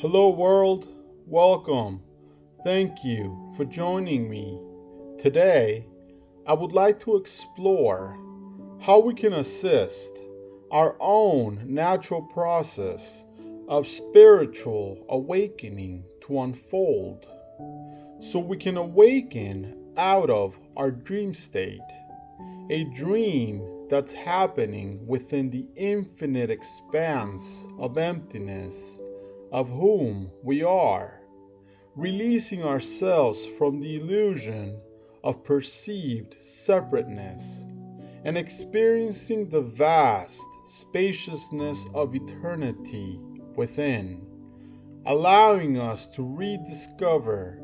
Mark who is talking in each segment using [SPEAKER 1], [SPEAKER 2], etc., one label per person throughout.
[SPEAKER 1] Hello, world. Welcome. Thank you for joining me. Today, I would like to explore how we can assist our own natural process of spiritual awakening to unfold so we can awaken out of our dream state, a dream that's happening within the infinite expanse of emptiness of whom we are, releasing ourselves from the illusion of perceived separateness and experiencing the vast spaciousness of eternity within, allowing us to rediscover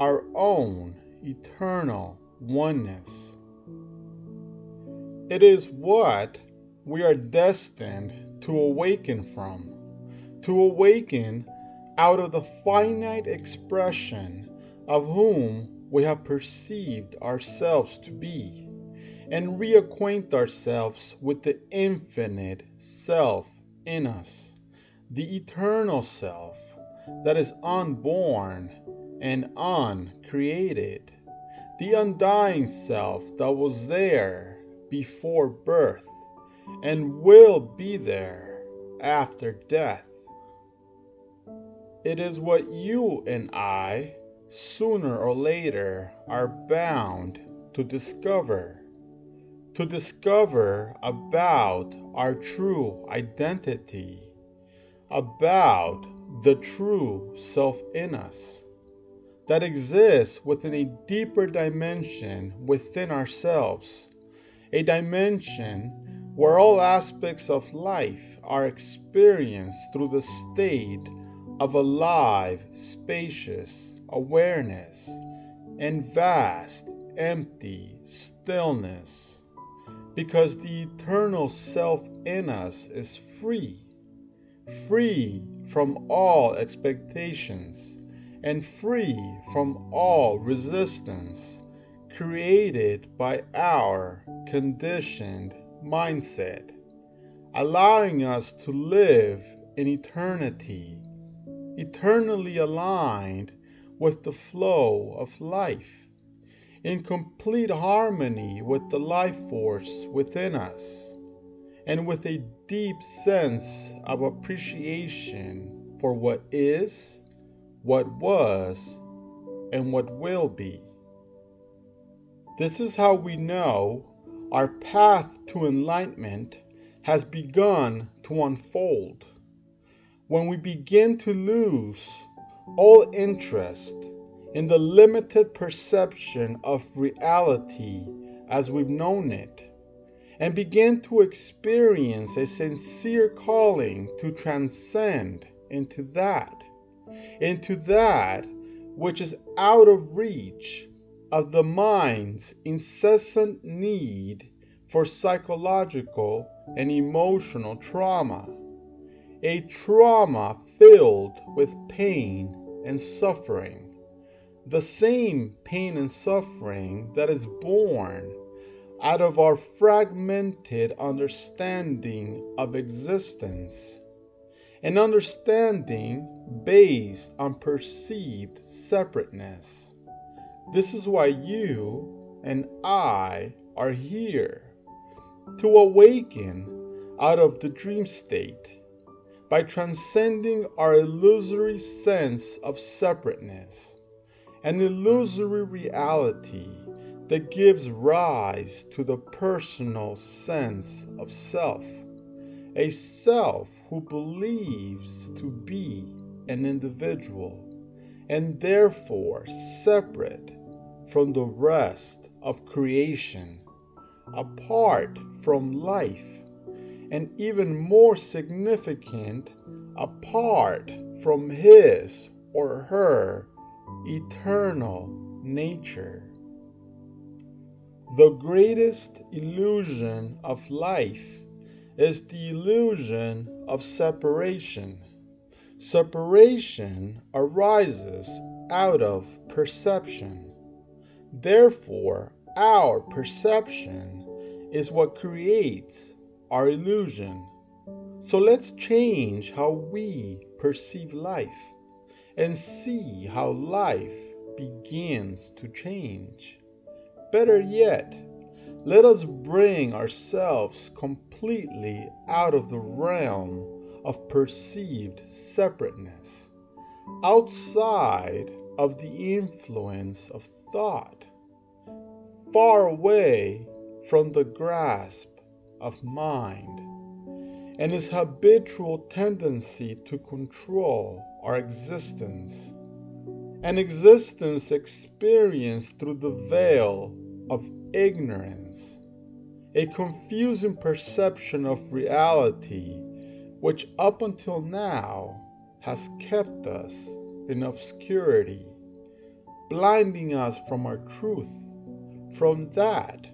[SPEAKER 1] our own eternal oneness. It is what we are destined to awaken from, to awaken out of the finite expression of whom we have perceived ourselves to be, and reacquaint ourselves with the infinite self in us, the eternal self that is unborn and uncreated, the undying self that was there before birth and will be there after death. It is what you and I, sooner or later, are bound to discover. To discover about our true identity, about the true self in us that exists within a deeper dimension within ourselves, a dimension where all aspects of life are experienced through the state of alive, spacious awareness and vast, empty stillness. Because the eternal self in us is free, free from all expectations and free from all resistance created by our conditioned mindset, allowing us to live in eternity, eternally aligned with the flow of life, in complete harmony with the life force within us, and with a deep sense of appreciation for what is what was, and what will be. This is how we know our path to enlightenment has begun to unfold. When we begin to lose all interest in the limited perception of reality as we've known it, and begin to experience a sincere calling to transcend into that into that which is out of reach of the mind's incessant need for psychological and emotional trauma, a trauma filled with pain and suffering, the same pain and suffering that is born out of our fragmented understanding of existence an understanding based on perceived separateness. This is why you and I are here to awaken out of the dream state by transcending our illusory sense of separateness, an illusory reality that gives rise to the personal sense of self a self who believes to be an individual and therefore separate from the rest of creation, apart from life, and even more significant, apart from his or her eternal nature. The greatest illusion of life is the illusion of separation. Separation arises out of perception. Therefore, our perception is what creates our illusion. So let's change how we perceive life and see how life begins to change. Better yet, let us bring ourselves completely out of the realm of perceived separateness, outside of the influence of thought, far away from the grasp of mind and its habitual tendency to control our existence, an existence experienced through the veil of ignorance, a confusing perception of reality which up until now has kept us in obscurity, blinding us from our truth, from that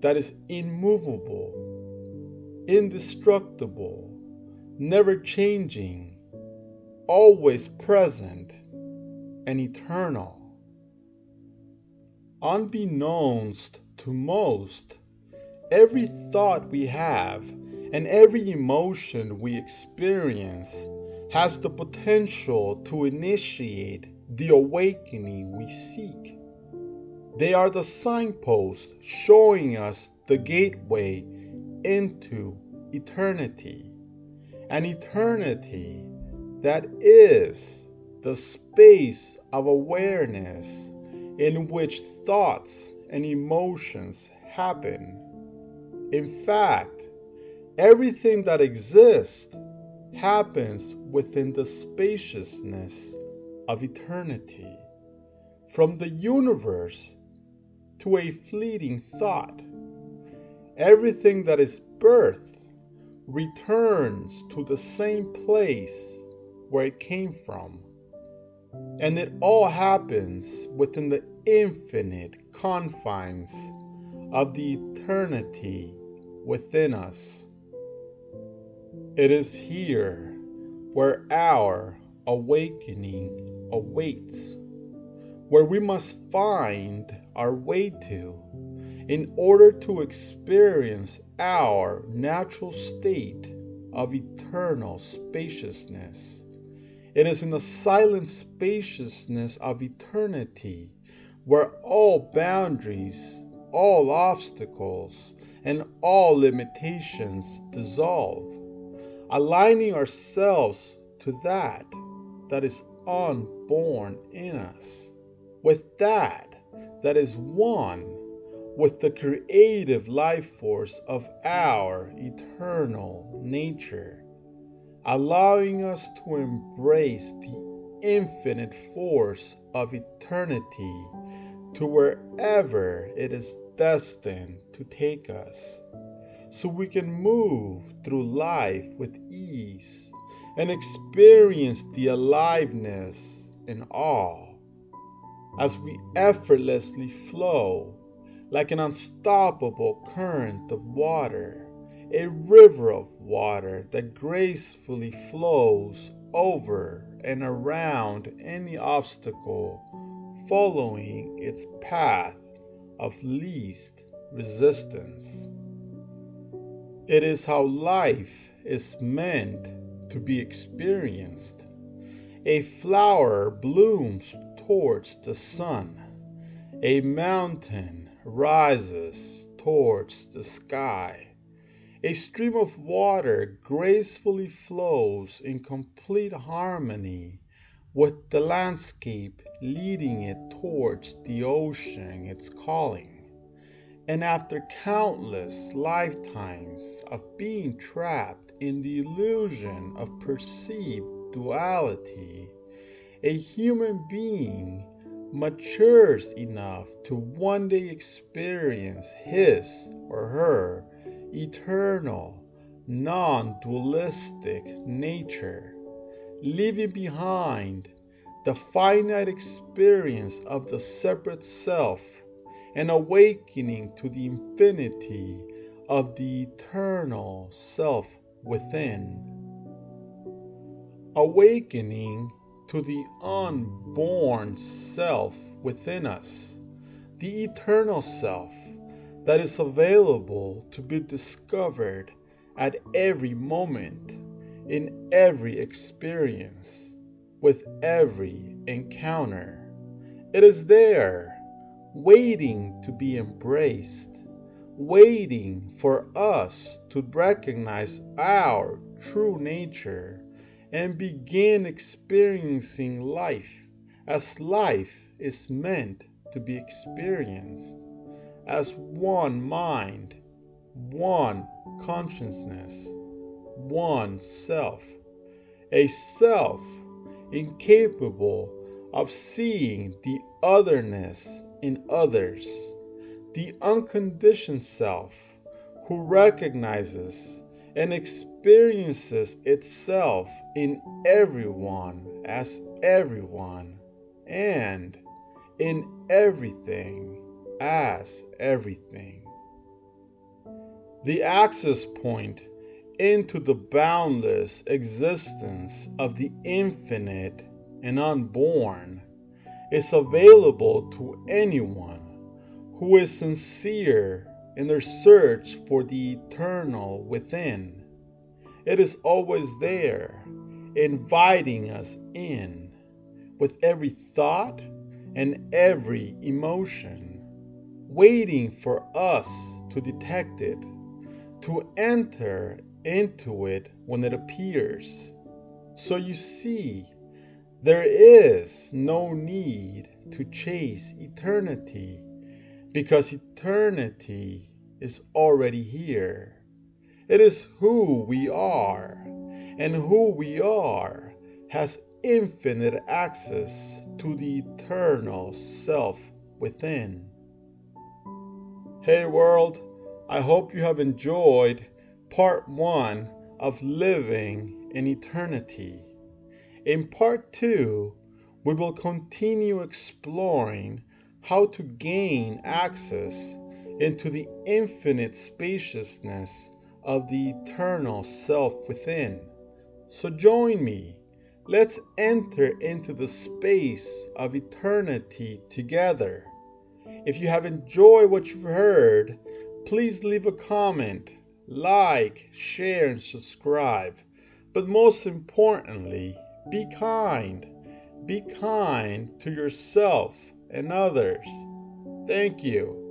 [SPEAKER 1] that is immovable, indestructible, never changing, always present, and eternal. Unbeknownst to most, every thought we have and every emotion we experience has the potential to initiate the awakening we seek. They are the signposts showing us the gateway into eternity, an eternity that is the space of awareness in which thoughts and emotions happen. In fact, everything that exists happens within the spaciousness of eternity. From the universe to a fleeting thought, everything that is birth returns to the same place where it came from. And it all happens within the infinite confines of the eternity within us. It is here where our awakening awaits, where we must find our way to in order to experience our natural state of eternal spaciousness. It is in the silent spaciousness of eternity where all boundaries, all obstacles, and all limitations dissolve, aligning ourselves to that that is unborn in us, with that that is one with the creative life force of our eternal nature allowing us to embrace the infinite force of eternity to wherever it is destined to take us, so we can move through life with ease and experience the aliveness and awe as we effortlessly flow like an unstoppable current of water a river of water that gracefully flows over and around any obstacle, following its path of least resistance. It is how life is meant to be experienced. A flower blooms towards the sun. A mountain rises towards the sky. A stream of water gracefully flows in complete harmony with the landscape leading it towards the ocean it's calling. And after countless lifetimes of being trapped in the illusion of perceived duality, a human being matures enough to one day experience his or her eternal, non dualistic nature, leaving behind the finite experience of the separate self and awakening to the infinity of the eternal self within. Awakening to the unborn self within us, the eternal self that is available to be discovered at every moment, in every experience, with every encounter. It is there, waiting to be embraced, waiting for us to recognize our true nature and begin experiencing life as life is meant to be experienced as one mind, one consciousness, one self, a self incapable of seeing the otherness in others, the unconditioned self who recognizes and experiences itself in everyone as everyone and in everything as everything. The access point into the boundless existence of the infinite and unborn is available to anyone who is sincere in their search for the eternal within. It is always there, inviting us in with every thought and every emotion, waiting for us to detect it, to enter into it when it appears. So you see, there is no need to chase eternity because eternity is already here. It is who we are, and who we are has infinite access to the eternal self within. Hey world, I hope you have enjoyed part one of Living in Eternity. In part two, we will continue exploring how to gain access into the infinite spaciousness of the eternal self within. So join me. Let's enter into the space of eternity together. If you have enjoyed what you've heard, please leave a comment, like, share, and subscribe. But most importantly, be kind. Be kind to yourself and others. Thank you.